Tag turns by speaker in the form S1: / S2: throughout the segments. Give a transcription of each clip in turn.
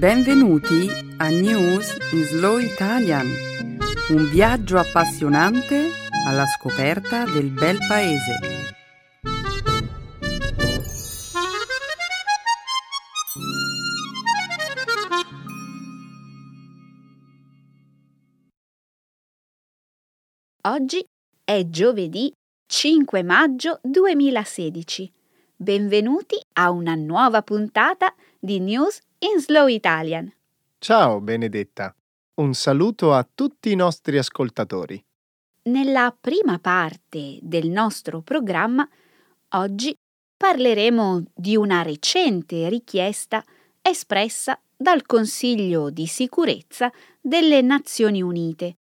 S1: Benvenuti a News in Slow Italian, un viaggio appassionante alla scoperta del bel paese.
S2: Oggi è giovedì 5 maggio 2016. Benvenuti a una nuova puntata di News in Slow Italian.
S3: Ciao Benedetta, un saluto a tutti i nostri ascoltatori.
S2: Nella prima parte del nostro programma, oggi parleremo di una recente richiesta espressa dal Consiglio di sicurezza delle Nazioni Unite,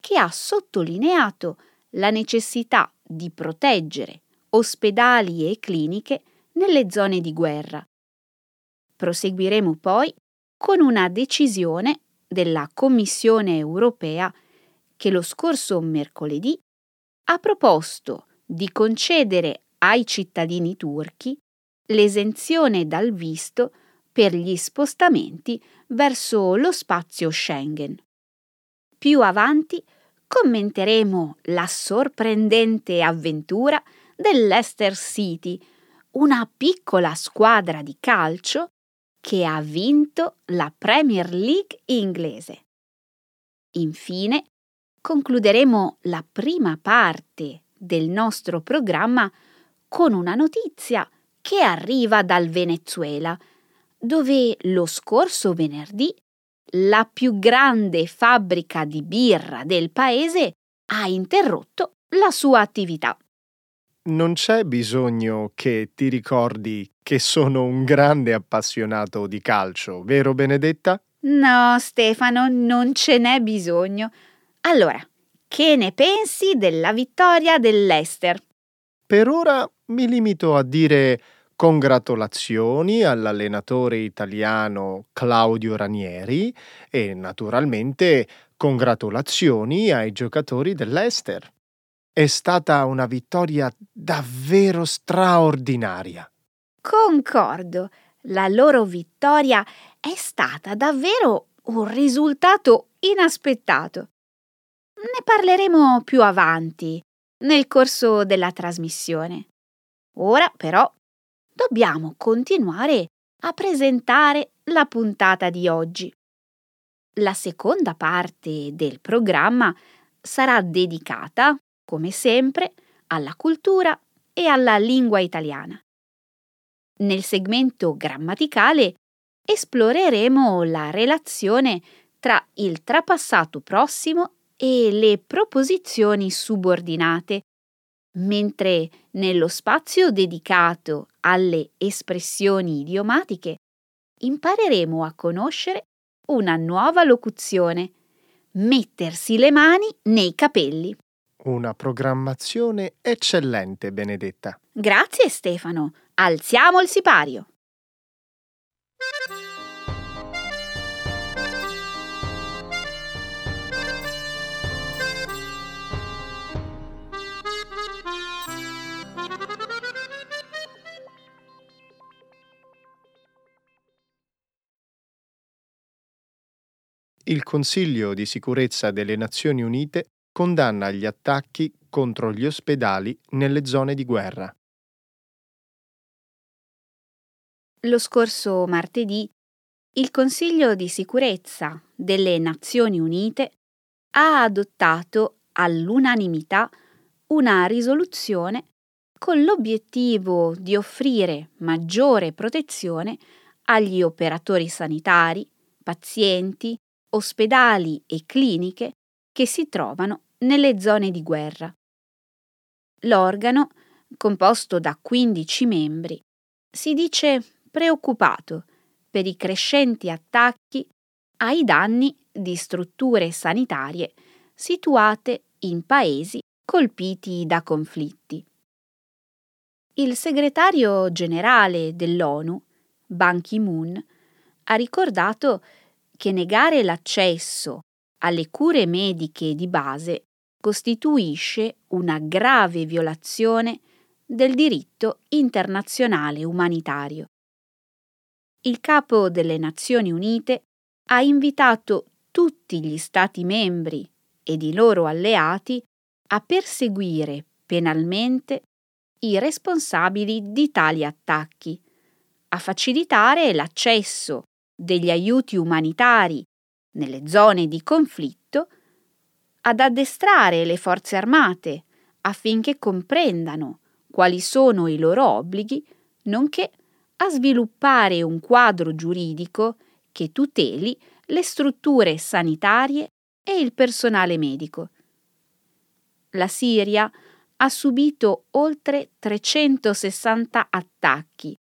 S2: che ha sottolineato la necessità di proteggere ospedali e cliniche nelle zone di guerra Proseguiremo poi con una decisione della Commissione europea che lo scorso mercoledì ha proposto di concedere ai cittadini turchi l'esenzione dal visto per gli spostamenti verso lo spazio Schengen. Più avanti commenteremo la sorprendente avventura dell'Ester City, una piccola squadra di calcio che ha vinto la Premier League inglese. Infine, concluderemo la prima parte del nostro programma con una notizia che arriva dal Venezuela, dove lo scorso venerdì la più grande fabbrica di birra del paese ha interrotto la sua attività
S3: non c'è bisogno che ti ricordi che sono un grande appassionato di calcio, vero Benedetta?
S2: No, Stefano, non ce n'è bisogno. Allora, che ne pensi della vittoria dell'Ester?
S3: Per ora mi limito a dire congratulazioni all'allenatore italiano Claudio Ranieri e naturalmente congratulazioni ai giocatori dell'Ester. È stata una vittoria davvero straordinaria.
S2: Concordo, la loro vittoria è stata davvero un risultato inaspettato. Ne parleremo più avanti, nel corso della trasmissione. Ora però dobbiamo continuare a presentare la puntata di oggi. La seconda parte del programma sarà dedicata come sempre, alla cultura e alla lingua italiana. Nel segmento grammaticale esploreremo la relazione tra il trapassato prossimo e le proposizioni subordinate, mentre nello spazio dedicato alle espressioni idiomatiche impareremo a conoscere una nuova locuzione, mettersi le mani nei capelli.
S3: Una programmazione eccellente, Benedetta.
S2: Grazie Stefano. Alziamo il sipario.
S3: Il Consiglio di sicurezza delle Nazioni Unite condanna gli attacchi contro gli ospedali nelle zone di guerra.
S2: Lo scorso martedì il Consiglio di sicurezza delle Nazioni Unite ha adottato all'unanimità una risoluzione con l'obiettivo di offrire maggiore protezione agli operatori sanitari, pazienti, ospedali e cliniche che si trovano nelle zone di guerra. L'organo, composto da 15 membri, si dice preoccupato per i crescenti attacchi ai danni di strutture sanitarie situate in paesi colpiti da conflitti. Il segretario generale dell'ONU, Ban Ki-moon, ha ricordato che negare l'accesso alle cure mediche di base costituisce una grave violazione del diritto internazionale umanitario. il capo delle Nazioni Unite ha invitato tutti gli Stati membri ed i loro alleati a perseguire penalmente i responsabili di tali attacchi, a facilitare l'accesso degli aiuti umanitari nelle zone di conflitto, ad addestrare le forze armate affinché comprendano quali sono i loro obblighi, nonché a sviluppare un quadro giuridico che tuteli le strutture sanitarie e il personale medico. La Siria ha subito oltre 360 attacchi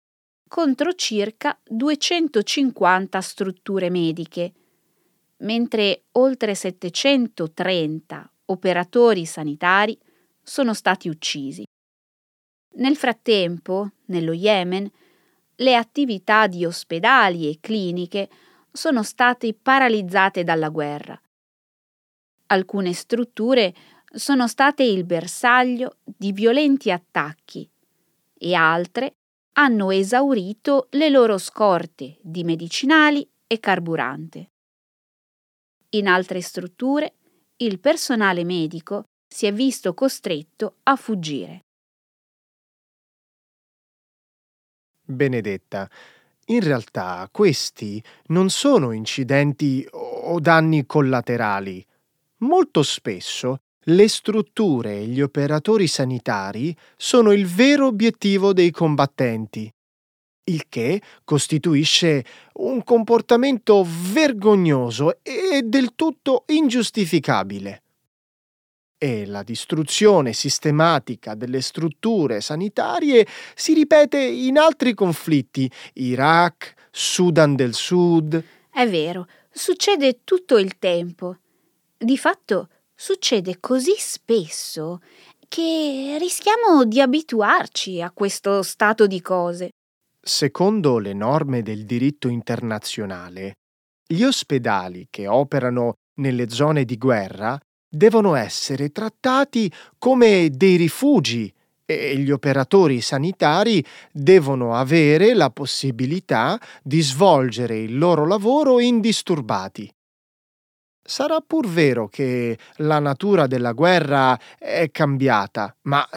S2: contro circa 250 strutture mediche, mentre oltre 730 operatori sanitari sono stati uccisi. Nel frattempo, nello Yemen, le attività di ospedali e cliniche sono state paralizzate dalla guerra. Alcune strutture sono state il bersaglio di violenti attacchi e altre hanno esaurito le loro scorte di medicinali e carburante. In altre strutture il personale medico si è visto costretto a fuggire.
S3: Benedetta, in realtà questi non sono incidenti o danni collaterali. Molto spesso le strutture e gli operatori sanitari sono il vero obiettivo dei combattenti, il che costituisce un comportamento vergognoso e del tutto ingiustificabile e la distruzione sistematica delle strutture sanitarie si ripete in altri conflitti, Iraq, Sudan del Sud.
S2: È vero, succede tutto il tempo. Di fatto succede così spesso che rischiamo di abituarci a questo stato di cose.
S3: Secondo le norme del diritto internazionale, gli ospedali che operano nelle zone di guerra devono essere trattati come dei rifugi e gli operatori sanitari devono avere la possibilità di svolgere il loro lavoro indisturbati. Sarà pur vero che la natura della guerra è cambiata, ma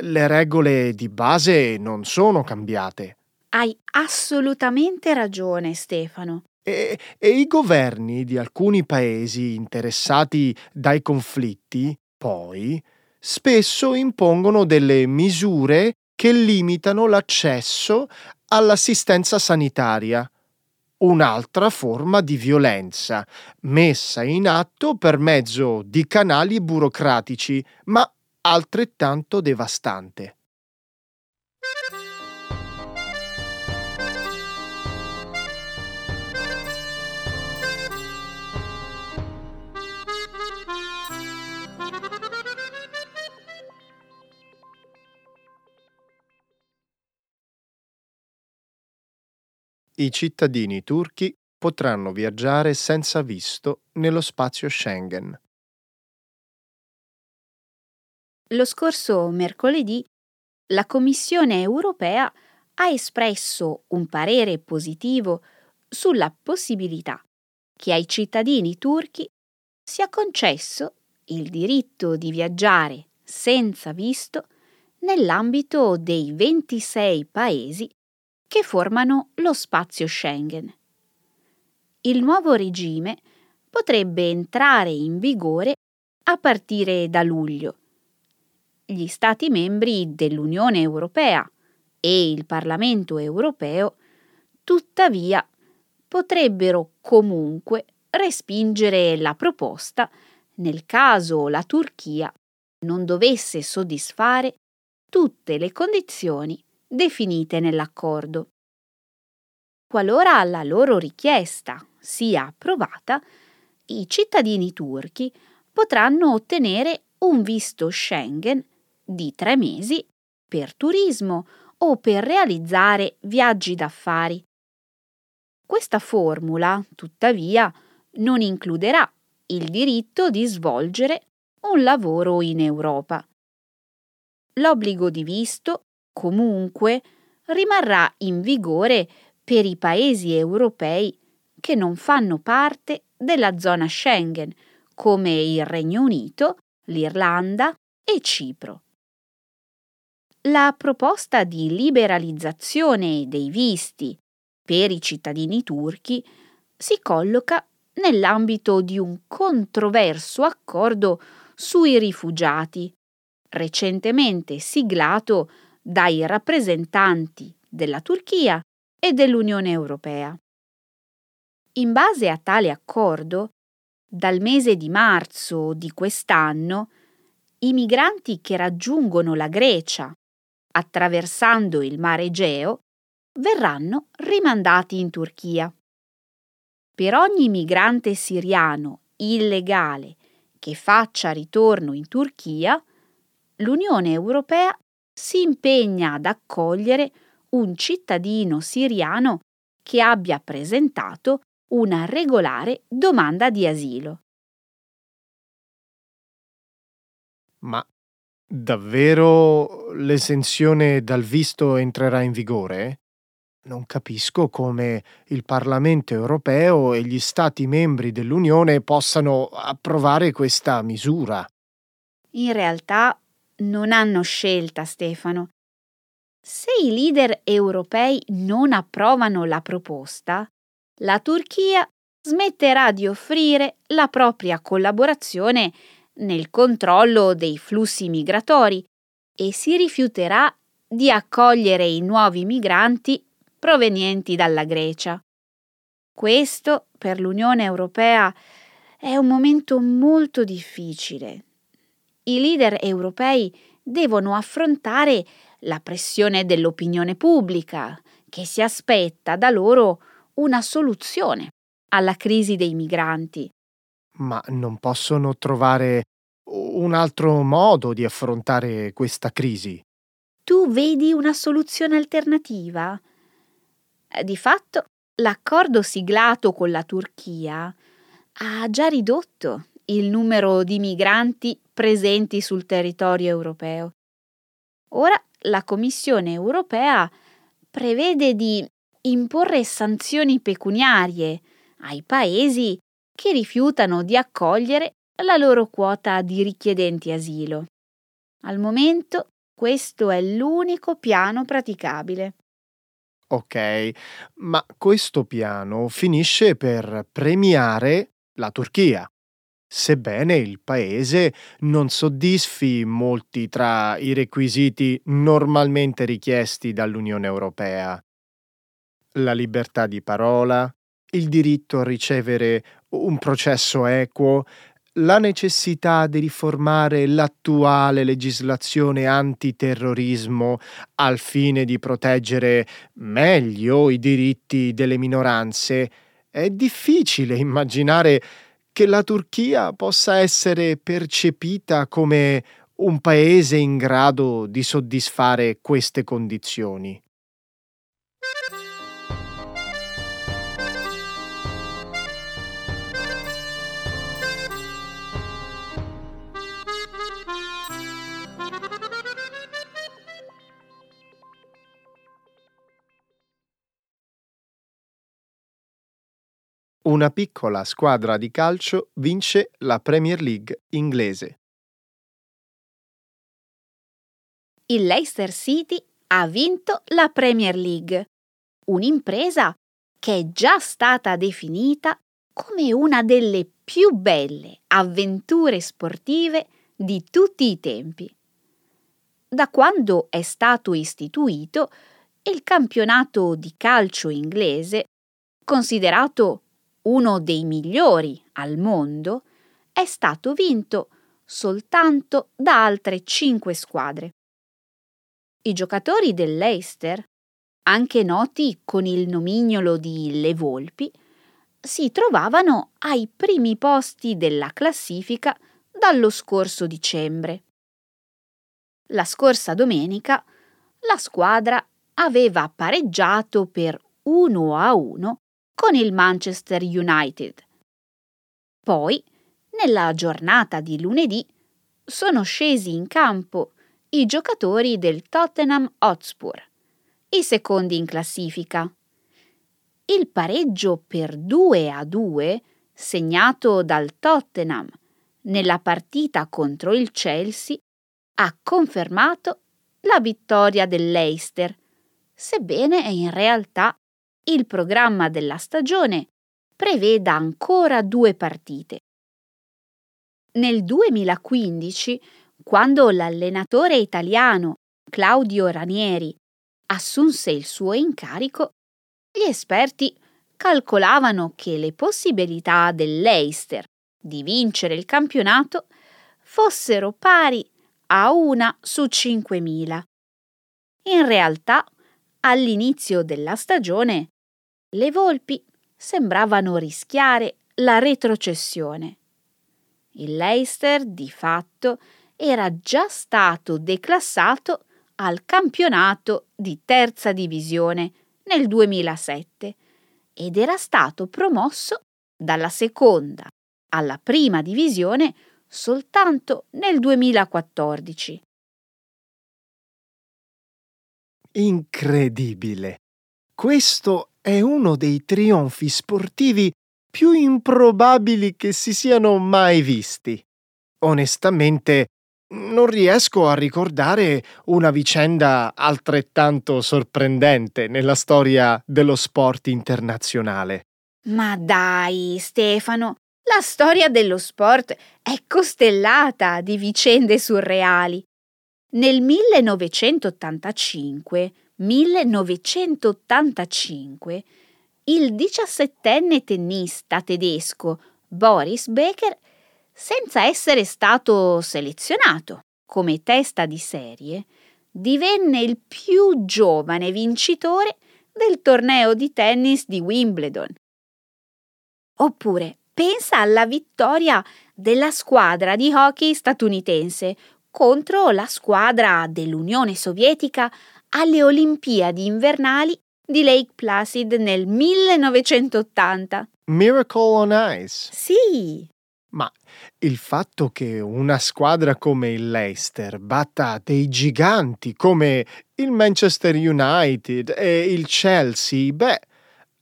S3: le regole di base non sono cambiate.
S2: Hai assolutamente ragione, Stefano.
S3: E, e i governi di alcuni paesi interessati dai conflitti, poi, spesso impongono delle misure che limitano l'accesso all'assistenza sanitaria, un'altra forma di violenza messa in atto per mezzo di canali burocratici, ma altrettanto devastante. I cittadini turchi potranno viaggiare senza visto nello spazio Schengen.
S2: Lo scorso mercoledì la Commissione europea ha espresso un parere positivo sulla possibilità che ai cittadini turchi sia concesso il diritto di viaggiare senza visto nell'ambito dei 26 paesi che formano lo spazio Schengen. Il nuovo regime potrebbe entrare in vigore a partire da luglio. Gli Stati membri dell'Unione Europea e il Parlamento europeo, tuttavia, potrebbero comunque respingere la proposta nel caso la Turchia non dovesse soddisfare tutte le condizioni definite nell'accordo. Qualora la loro richiesta sia approvata, i cittadini turchi potranno ottenere un visto Schengen di tre mesi per turismo o per realizzare viaggi d'affari. Questa formula, tuttavia, non includerà il diritto di svolgere un lavoro in Europa. L'obbligo di visto comunque rimarrà in vigore per i paesi europei che non fanno parte della zona Schengen, come il Regno Unito, l'Irlanda e Cipro. La proposta di liberalizzazione dei visti per i cittadini turchi si colloca nell'ambito di un controverso accordo sui rifugiati, recentemente siglato dai rappresentanti della Turchia e dell'Unione Europea. In base a tale accordo, dal mese di marzo di quest'anno, i migranti che raggiungono la Grecia attraversando il mare Egeo verranno rimandati in Turchia. Per ogni migrante siriano illegale che faccia ritorno in Turchia, l'Unione Europea si impegna ad accogliere un cittadino siriano che abbia presentato una regolare domanda di asilo.
S3: Ma davvero l'esenzione dal visto entrerà in vigore? Non capisco come il Parlamento europeo e gli Stati membri dell'Unione possano approvare questa misura.
S2: In realtà non hanno scelta, Stefano. Se i leader europei non approvano la proposta, la Turchia smetterà di offrire la propria collaborazione nel controllo dei flussi migratori e si rifiuterà di accogliere i nuovi migranti provenienti dalla Grecia. Questo per l'Unione Europea è un momento molto difficile. I leader europei devono affrontare la pressione dell'opinione pubblica, che si aspetta da loro una soluzione alla crisi dei migranti.
S3: Ma non possono trovare un altro modo di affrontare questa crisi?
S2: Tu vedi una soluzione alternativa? Eh, di fatto, l'accordo siglato con la Turchia ha già ridotto il numero di migranti presenti sul territorio europeo. Ora la Commissione europea prevede di imporre sanzioni pecuniarie ai paesi che rifiutano di accogliere la loro quota di richiedenti asilo. Al momento questo è l'unico piano praticabile.
S3: Ok, ma questo piano finisce per premiare la Turchia, sebbene il paese non soddisfi molti tra i requisiti normalmente richiesti dall'Unione Europea. La libertà di parola, il diritto a ricevere un processo equo, la necessità di riformare l'attuale legislazione antiterrorismo al fine di proteggere meglio i diritti delle minoranze, è difficile immaginare che la Turchia possa essere percepita come un paese in grado di soddisfare queste condizioni. Una piccola squadra di calcio vince la Premier League inglese.
S2: Il Leicester City ha vinto la Premier League, un'impresa che è già stata definita come una delle più belle avventure sportive di tutti i tempi. Da quando è stato istituito, il campionato di calcio inglese, considerato uno dei migliori al mondo, è stato vinto soltanto da altre cinque squadre. I giocatori del Leicester, anche noti con il nomignolo di Le Volpi, si trovavano ai primi posti della classifica dallo scorso dicembre. La scorsa domenica la squadra aveva pareggiato per 1 a 1 con il Manchester United. Poi, nella giornata di lunedì, sono scesi in campo i giocatori del Tottenham Hotspur, i secondi in classifica, il pareggio per 2 a 2 segnato dal Tottenham nella partita contro il Chelsea ha confermato la vittoria dell'Eister, sebbene in realtà il programma della stagione preveda ancora due partite. Nel 2015, quando l'allenatore italiano Claudio Ranieri assunse il suo incarico, gli esperti calcolavano che le possibilità dell'Eister di vincere il campionato fossero pari a una su 5.000. In realtà, all'inizio della stagione, le volpi sembravano rischiare la retrocessione. Il Leicester, di fatto, era già stato declassato al campionato di terza divisione nel 2007 ed era stato promosso dalla seconda alla prima divisione soltanto nel 2014.
S3: Incredibile! Questo è uno dei trionfi sportivi più improbabili che si siano mai visti. Onestamente, non riesco a ricordare una vicenda altrettanto sorprendente nella storia dello sport internazionale.
S2: Ma dai, Stefano, la storia dello sport è costellata di vicende surreali. Nel 1985, 1985 il diciassettenne tennista tedesco Boris Becker, senza essere stato selezionato come testa di serie, divenne il più giovane vincitore del torneo di tennis di Wimbledon. Oppure pensa alla vittoria della squadra di hockey statunitense contro la squadra dell'Unione Sovietica alle Olimpiadi invernali di Lake Placid nel 1980.
S3: Miracle on Ice.
S2: Sì.
S3: Ma il fatto che una squadra come il Leicester batta dei giganti come il Manchester United e il Chelsea, beh,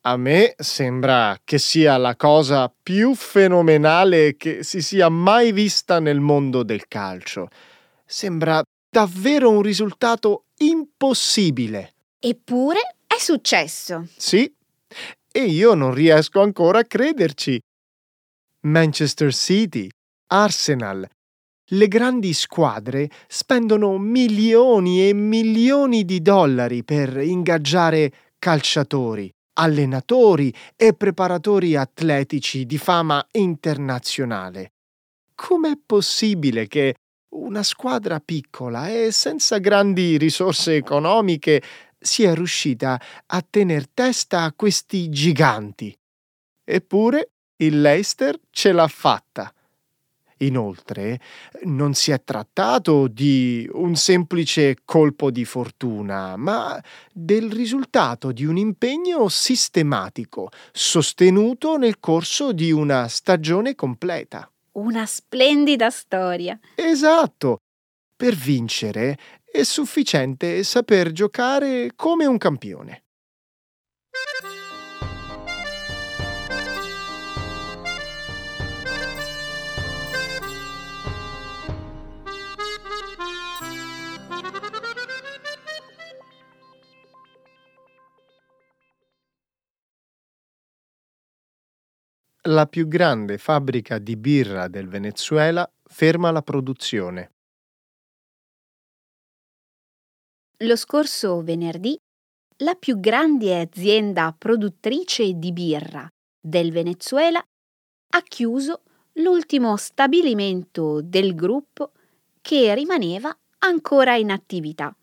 S3: a me sembra che sia la cosa più fenomenale che si sia mai vista nel mondo del calcio. Sembra davvero un risultato impossibile.
S2: Eppure è successo.
S3: Sì, e io non riesco ancora a crederci. Manchester City, Arsenal, le grandi squadre spendono milioni e milioni di dollari per ingaggiare calciatori, allenatori e preparatori atletici di fama internazionale. Com'è possibile che una squadra piccola e senza grandi risorse economiche sia riuscita a tener testa a questi giganti? Eppure il Leicester ce l'ha fatta. Inoltre, non si è trattato di un semplice colpo di fortuna, ma del risultato di un impegno sistematico, sostenuto nel corso di una stagione completa.
S2: Una splendida storia.
S3: Esatto. Per vincere è sufficiente saper giocare come un campione. La più grande fabbrica di birra del Venezuela ferma la produzione.
S2: Lo scorso venerdì la più grande azienda produttrice di birra del Venezuela ha chiuso l'ultimo stabilimento del gruppo che rimaneva ancora in attività.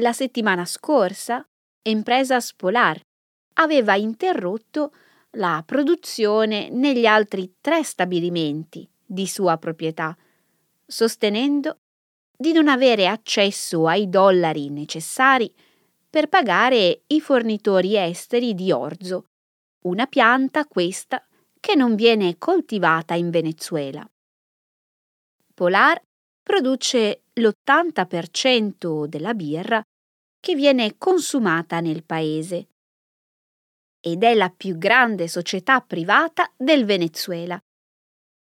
S2: La settimana scorsa, Empresa Spolar aveva interrotto la produzione negli altri tre stabilimenti di sua proprietà, sostenendo di non avere accesso ai dollari necessari per pagare i fornitori esteri di orzo, una pianta questa che non viene coltivata in Venezuela. Polar produce l'80% della birra che viene consumata nel paese ed è la più grande società privata del Venezuela.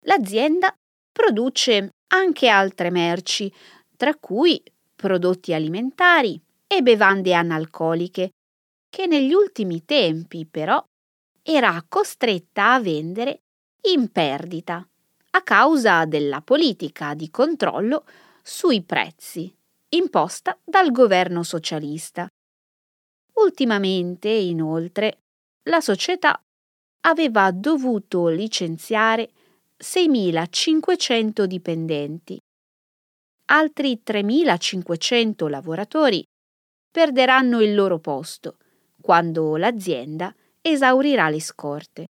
S2: L'azienda produce anche altre merci, tra cui prodotti alimentari e bevande analcoliche, che negli ultimi tempi però era costretta a vendere in perdita a causa della politica di controllo sui prezzi imposta dal governo socialista. Ultimamente, inoltre, la società aveva dovuto licenziare 6.500 dipendenti. Altri 3.500 lavoratori perderanno il loro posto quando l'azienda esaurirà le scorte.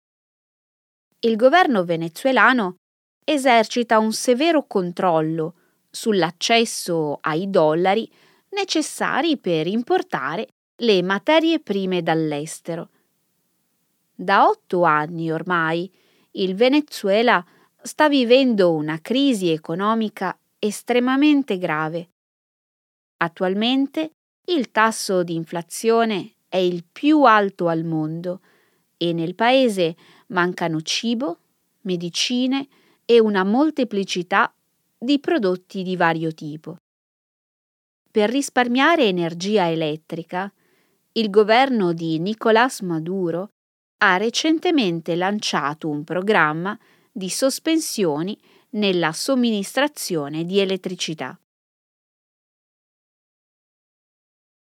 S2: Il governo venezuelano esercita un severo controllo sull'accesso ai dollari necessari per importare le materie prime dall'estero. Da otto anni ormai il Venezuela sta vivendo una crisi economica estremamente grave. Attualmente il tasso di inflazione è il più alto al mondo e nel paese mancano cibo, medicine e una molteplicità di prodotti di vario tipo. Per risparmiare energia elettrica, il governo di Nicolás Maduro ha recentemente lanciato un programma di sospensioni nella somministrazione di elettricità.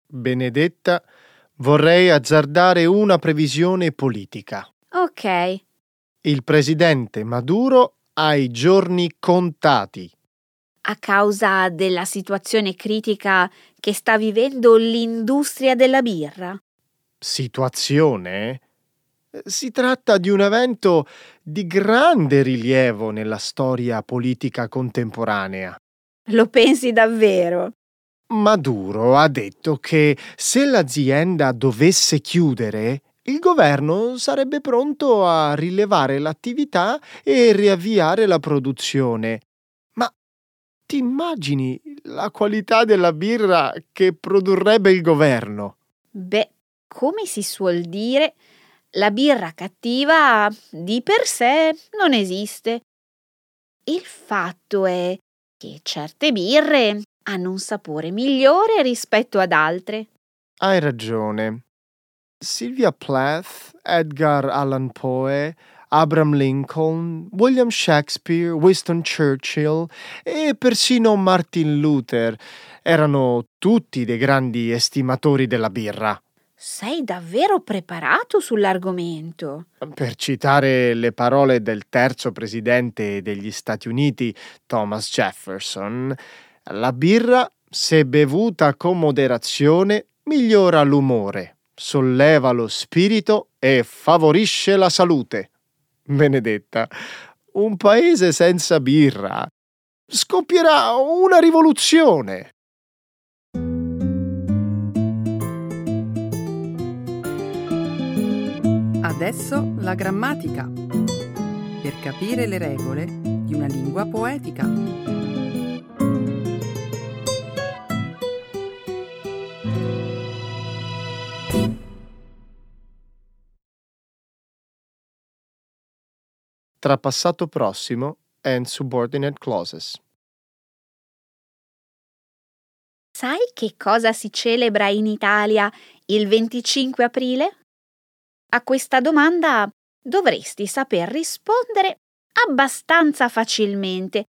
S3: Benedetta, vorrei azzardare una previsione politica.
S2: Ok.
S3: Il presidente Maduro ha i giorni contati.
S2: A causa della situazione critica che sta vivendo l'industria della birra?
S3: Situazione? Si tratta di un evento di grande rilievo nella storia politica contemporanea.
S2: Lo pensi davvero?
S3: Maduro ha detto che se l'azienda dovesse chiudere, il governo sarebbe pronto a rilevare l'attività e riavviare la produzione. Ma ti immagini la qualità della birra che produrrebbe il governo?
S2: Beh, come si suol dire, la birra cattiva di per sé non esiste. Il fatto è che certe birre hanno un sapore migliore rispetto ad altre.
S3: Hai ragione. Sylvia Plath, Edgar Allan Poe, Abraham Lincoln, William Shakespeare, Winston Churchill e persino Martin Luther erano tutti dei grandi estimatori della birra.
S2: Sei davvero preparato sull'argomento.
S3: Per citare le parole del terzo presidente degli Stati Uniti, Thomas Jefferson, la birra, se bevuta con moderazione, migliora l'umore, solleva lo spirito e favorisce la salute. Benedetta, un paese senza birra scoppierà una rivoluzione.
S1: Adesso la grammatica. Per capire le regole di una lingua poetica.
S3: Tra passato prossimo and subordinate clauses.
S2: Sai che cosa si celebra in Italia il 25 aprile? A questa domanda dovresti saper rispondere abbastanza facilmente.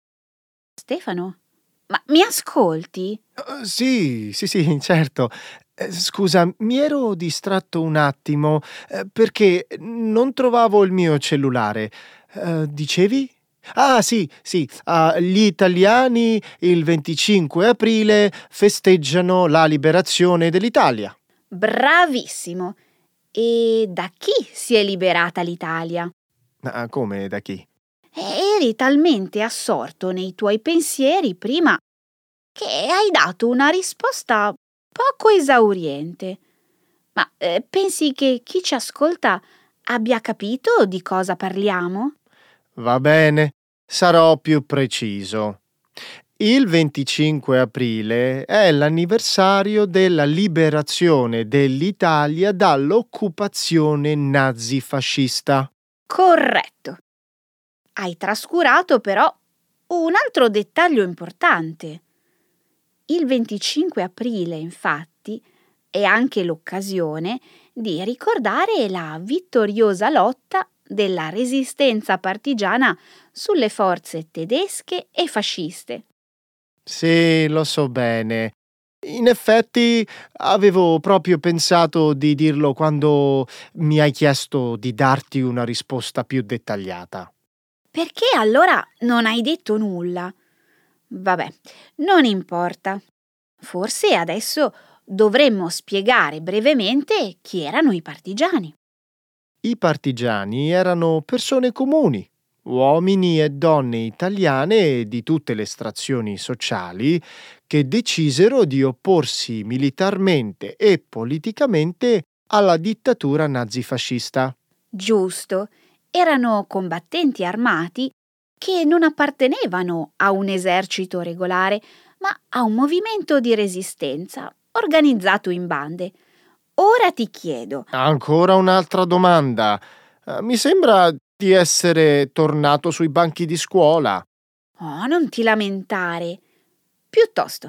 S2: Stefano, ma mi ascolti?
S3: Uh, sì, sì, sì, certo. Eh, scusa, mi ero distratto un attimo eh, perché non trovavo il mio cellulare. Uh, dicevi? Ah, sì, sì. Uh, gli italiani il 25 aprile festeggiano la liberazione dell'Italia.
S2: Bravissimo. E da chi si è liberata l'Italia?
S3: Ah, come da chi?
S2: Eri talmente assorto nei tuoi pensieri prima che hai dato una risposta poco esauriente. Ma eh, pensi che chi ci ascolta abbia capito di cosa parliamo?
S3: Va bene, sarò più preciso. Il 25 aprile è l'anniversario della liberazione dell'Italia dall'occupazione nazifascista.
S2: Corretto. Hai trascurato però un altro dettaglio importante. Il 25 aprile, infatti, è anche l'occasione di ricordare la vittoriosa lotta della resistenza partigiana sulle forze tedesche e fasciste.
S3: Sì, lo so bene. In effetti avevo proprio pensato di dirlo quando mi hai chiesto di darti una risposta più dettagliata.
S2: Perché allora non hai detto nulla? Vabbè, non importa. Forse adesso dovremmo spiegare brevemente chi erano i partigiani.
S3: I partigiani erano persone comuni, uomini e donne italiane di tutte le estrazioni sociali che decisero di opporsi militarmente e politicamente alla dittatura nazifascista.
S2: Giusto, erano combattenti armati che non appartenevano a un esercito regolare, ma a un movimento di resistenza organizzato in bande. Ora ti chiedo.
S3: Ancora un'altra domanda. Eh, mi sembra di essere tornato sui banchi di scuola.
S2: Oh, non ti lamentare. Piuttosto,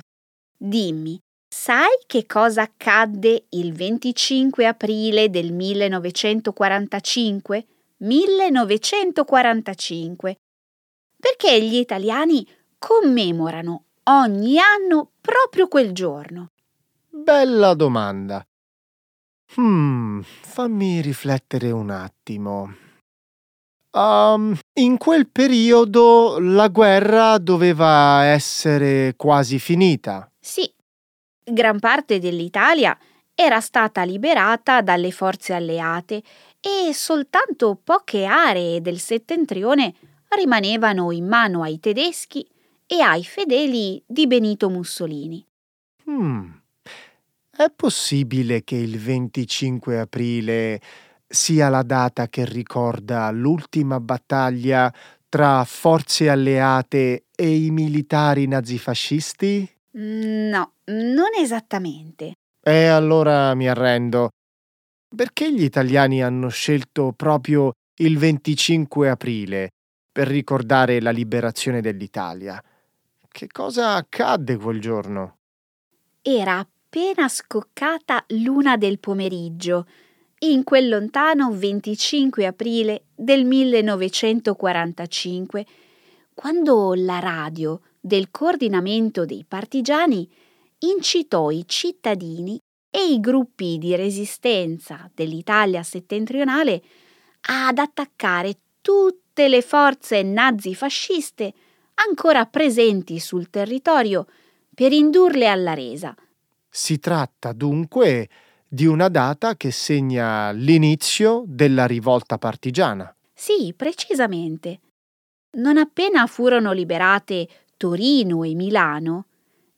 S2: dimmi, sai che cosa accadde il 25 aprile del 1945? 1945. Perché gli italiani commemorano ogni anno proprio quel giorno?
S3: Bella domanda. Hmm, fammi riflettere un attimo. Um, in quel periodo la guerra doveva essere quasi finita.
S2: Sì, gran parte dell'Italia era stata liberata dalle forze alleate e soltanto poche aree del settentrione rimanevano in mano ai tedeschi e ai fedeli di Benito Mussolini.
S3: Hmm. È possibile che il 25 aprile sia la data che ricorda l'ultima battaglia tra forze alleate e i militari nazifascisti?
S2: No, non esattamente.
S3: E allora mi arrendo. Perché gli italiani hanno scelto proprio il 25 aprile per ricordare la liberazione dell'Italia? Che cosa accadde quel giorno?
S2: Era appena scoccata l'una del pomeriggio in quel lontano 25 aprile del 1945, quando la radio del coordinamento dei partigiani incitò i cittadini e i gruppi di resistenza dell'Italia settentrionale ad attaccare tutte le forze nazifasciste ancora presenti sul territorio per indurle alla resa.
S3: Si tratta dunque di una data che segna l'inizio della rivolta partigiana.
S2: Sì, precisamente. Non appena furono liberate Torino e Milano,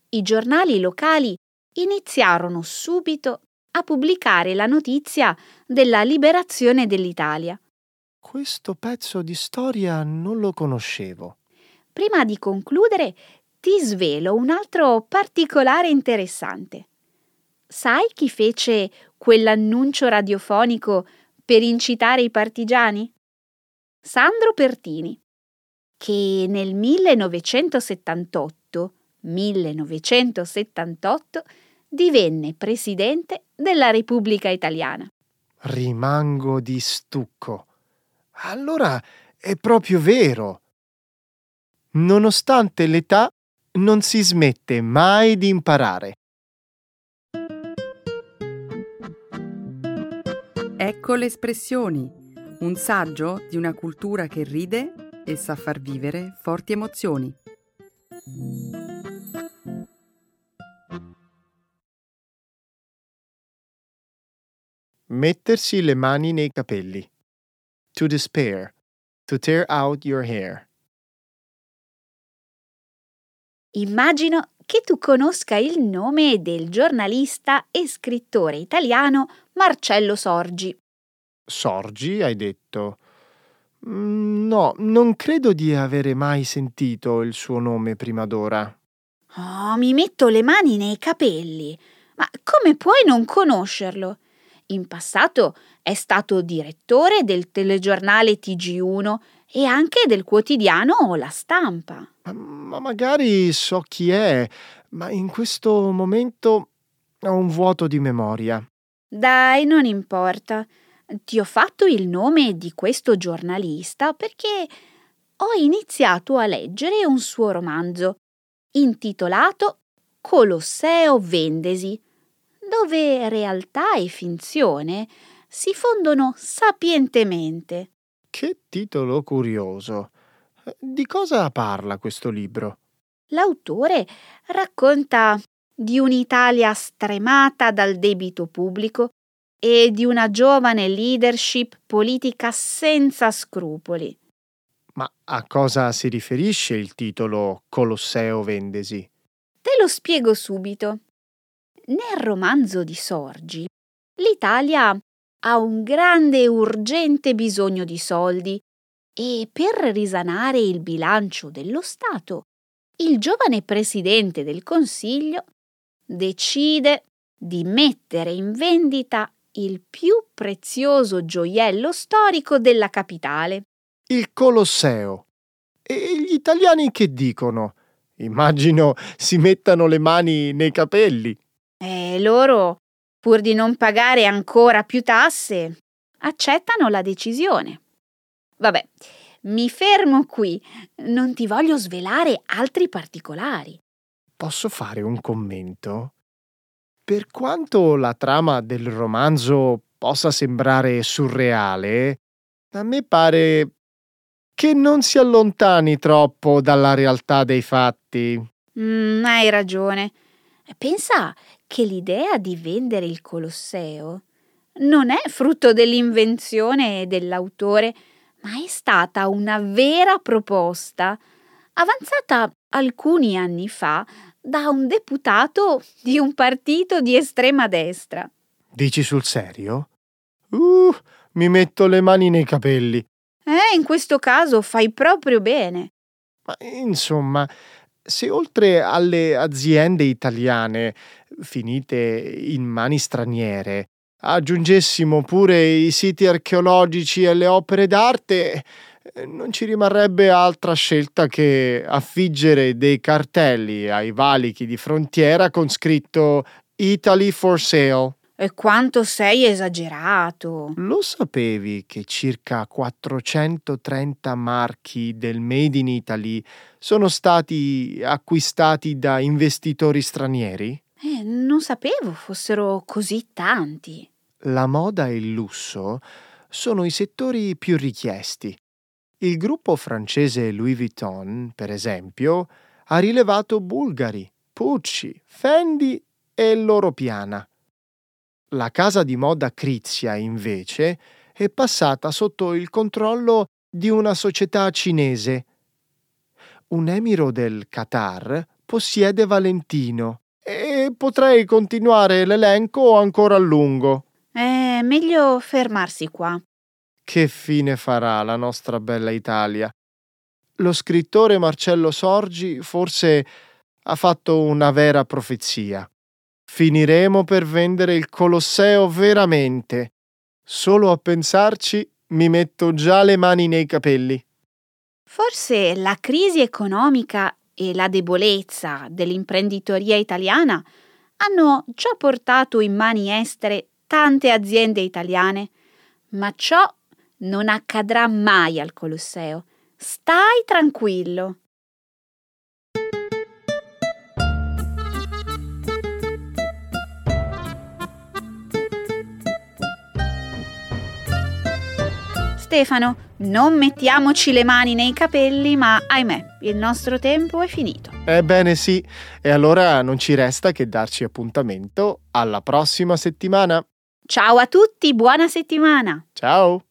S2: i giornali locali iniziarono subito a pubblicare la notizia della liberazione dell'Italia.
S3: Questo pezzo di storia non lo conoscevo.
S2: Prima di concludere, ti svelo un altro particolare interessante. Sai chi fece quell'annuncio radiofonico per incitare i partigiani? Sandro Pertini, che nel 1978, 1978 divenne presidente della Repubblica Italiana.
S3: Rimango di stucco. Allora è proprio vero. Nonostante l'età, non si smette mai di imparare.
S1: Ecco le espressioni, un saggio di una cultura che ride e sa far vivere forti emozioni.
S3: Mettersi le mani nei capelli. To despair. To tear out your hair.
S2: Immagino che tu conosca il nome del giornalista e scrittore italiano Marcello Sorgi.
S3: Sorgi, hai detto? Mm, no, non credo di avere mai sentito il suo nome prima d'ora.
S2: Oh, mi metto le mani nei capelli. Ma come puoi non conoscerlo? In passato è stato direttore del telegiornale TG1 e anche del quotidiano La Stampa.
S3: Ma magari so chi è, ma in questo momento ho un vuoto di memoria.
S2: Dai, non importa. Ti ho fatto il nome di questo giornalista perché ho iniziato a leggere un suo romanzo intitolato Colosseo Vendesi, dove realtà e finzione si fondono sapientemente.
S3: Che titolo curioso. Di cosa parla questo libro?
S2: L'autore racconta di un'Italia stremata dal debito pubblico e di una giovane leadership politica senza scrupoli.
S3: Ma a cosa si riferisce il titolo Colosseo Vendesi?
S2: Te lo spiego subito. Nel romanzo di Sorgi, l'Italia ha un grande e urgente bisogno di soldi e per risanare il bilancio dello Stato, il giovane presidente del Consiglio decide di mettere in vendita il più prezioso gioiello storico della capitale.
S3: Il Colosseo. E gli italiani che dicono? Immagino si mettano le mani nei capelli.
S2: E loro, pur di non pagare ancora più tasse, accettano la decisione. Vabbè, mi fermo qui. Non ti voglio svelare altri particolari.
S3: Posso fare un commento? Per quanto la trama del romanzo possa sembrare surreale, a me pare che non si allontani troppo dalla realtà dei fatti.
S2: Mm, hai ragione. Pensa che l'idea di vendere il Colosseo non è frutto dell'invenzione dell'autore, ma è stata una vera proposta avanzata alcuni anni fa da un deputato di un partito di estrema destra.
S3: Dici sul serio? Uh, mi metto le mani nei capelli.
S2: Eh, in questo caso fai proprio bene.
S3: Ma insomma, se oltre alle aziende italiane finite in mani straniere aggiungessimo pure i siti archeologici e le opere d'arte, non ci rimarrebbe altra scelta che affiggere dei cartelli ai valichi di frontiera con scritto Italy for sale.
S2: E quanto sei esagerato.
S3: Lo sapevi che circa 430 marchi del Made in Italy sono stati acquistati da investitori stranieri?
S2: Eh, non sapevo fossero così tanti.
S3: La moda e il lusso sono i settori più richiesti. Il gruppo francese Louis Vuitton, per esempio, ha rilevato Bulgari, Pucci, Fendi e Loro Piana. La casa di moda Crizia, invece, è passata sotto il controllo di una società cinese. Un emiro del Qatar possiede Valentino e potrei continuare l'elenco ancora a lungo.
S2: È meglio fermarsi qua.
S3: Che fine farà la nostra bella Italia? Lo scrittore Marcello Sorgi forse ha fatto una vera profezia. Finiremo per vendere il Colosseo veramente. Solo a pensarci mi metto già le mani nei capelli.
S2: Forse la crisi economica e la debolezza dell'imprenditoria italiana hanno già portato in mani estere tante aziende italiane, ma ciò non accadrà mai al Colosseo. Stai tranquillo. Stefano, non mettiamoci le mani nei capelli, ma ahimè, il nostro tempo è finito.
S3: Ebbene sì, e allora non ci resta che darci appuntamento alla prossima settimana.
S2: Ciao a tutti, buona settimana.
S3: Ciao.